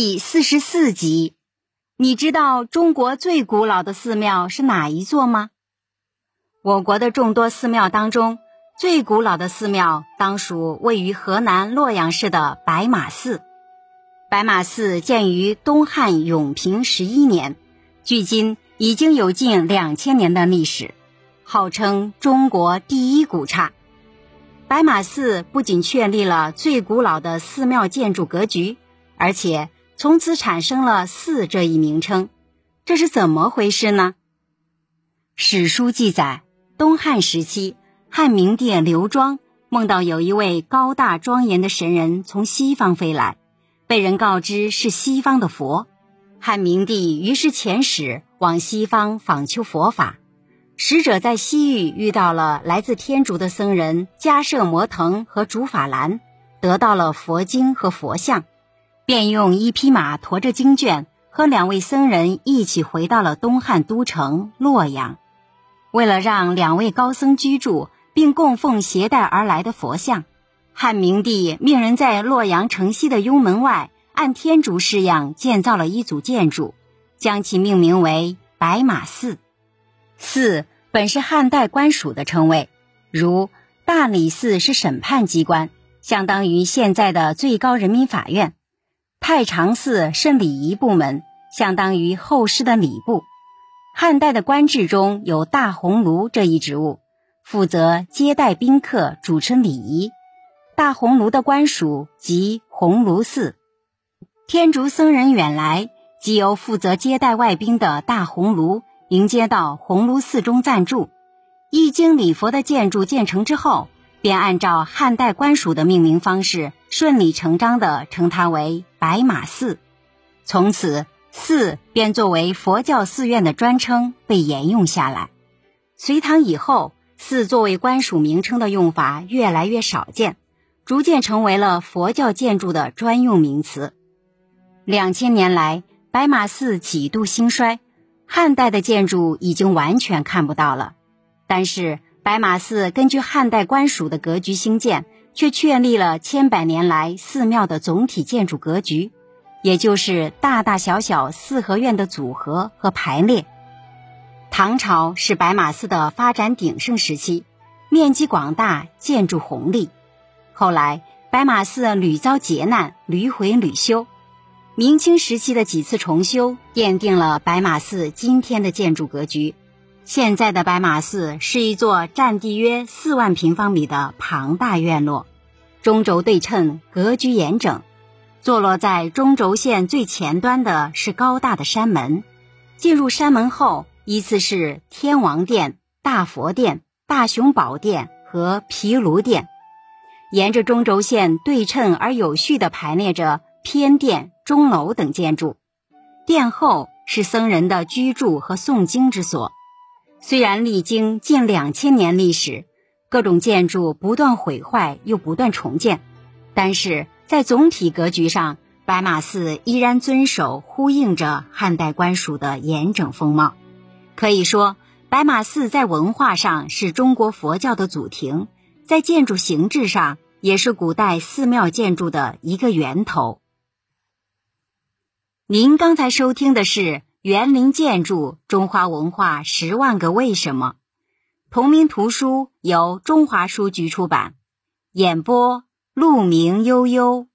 第四十四集，你知道中国最古老的寺庙是哪一座吗？我国的众多寺庙当中，最古老的寺庙当属位于河南洛阳市的白马寺。白马寺建于东汉永平十一年，距今已经有近两千年的历史，号称中国第一古刹。白马寺不仅确立了最古老的寺庙建筑格局，而且。从此产生了“寺”这一名称，这是怎么回事呢？史书记载，东汉时期，汉明帝刘庄梦到有一位高大庄严的神人从西方飞来，被人告知是西方的佛。汉明帝于是遣使往西方访求佛法。使者在西域遇到了来自天竺的僧人迦摄摩腾和竺法兰，得到了佛经和佛像。便用一匹马驮着经卷，和两位僧人一起回到了东汉都城洛阳。为了让两位高僧居住，并供奉携带而来的佛像，汉明帝命人在洛阳城西的雍门外，按天竺式样建造了一组建筑，将其命名为白马寺。寺本是汉代官署的称谓，如大理寺是审判机关，相当于现在的最高人民法院。太常寺是礼仪部门，相当于后世的礼部。汉代的官制中有大鸿胪这一职务，负责接待宾客、主持礼仪。大鸿胪的官署即鸿胪寺。天竺僧人远来，即由负责接待外宾的大鸿胪迎接到鸿胪寺中暂住。一经礼佛的建筑建成之后。便按照汉代官署的命名方式，顺理成章地称它为白马寺。从此，寺便作为佛教寺院的专称被沿用下来。隋唐以后，寺作为官署名称的用法越来越少见，逐渐成为了佛教建筑的专用名词。两千年来，白马寺几度兴衰，汉代的建筑已经完全看不到了，但是。白马寺根据汉代官署的格局兴建，却确立了千百年来寺庙的总体建筑格局，也就是大大小小四合院的组合和排列。唐朝是白马寺的发展鼎盛时期，面积广大，建筑宏丽。后来白马寺屡遭劫难，屡毁屡修。明清时期的几次重修，奠定了白马寺今天的建筑格局。现在的白马寺是一座占地约四万平方米的庞大院落，中轴对称，格局严整。坐落在中轴线最前端的是高大的山门，进入山门后，依次是天王殿、大佛殿、大雄宝殿和毗卢殿。沿着中轴线对称而有序地排列着偏殿、钟楼等建筑。殿后是僧人的居住和诵经之所。虽然历经近两千年历史，各种建筑不断毁坏又不断重建，但是在总体格局上，白马寺依然遵守呼应着汉代官署的严整风貌。可以说，白马寺在文化上是中国佛教的祖庭，在建筑形制上也是古代寺庙建筑的一个源头。您刚才收听的是。园林建筑，中华文化十万个为什么？同名图书由中华书局出版，演播：鹿鸣悠悠。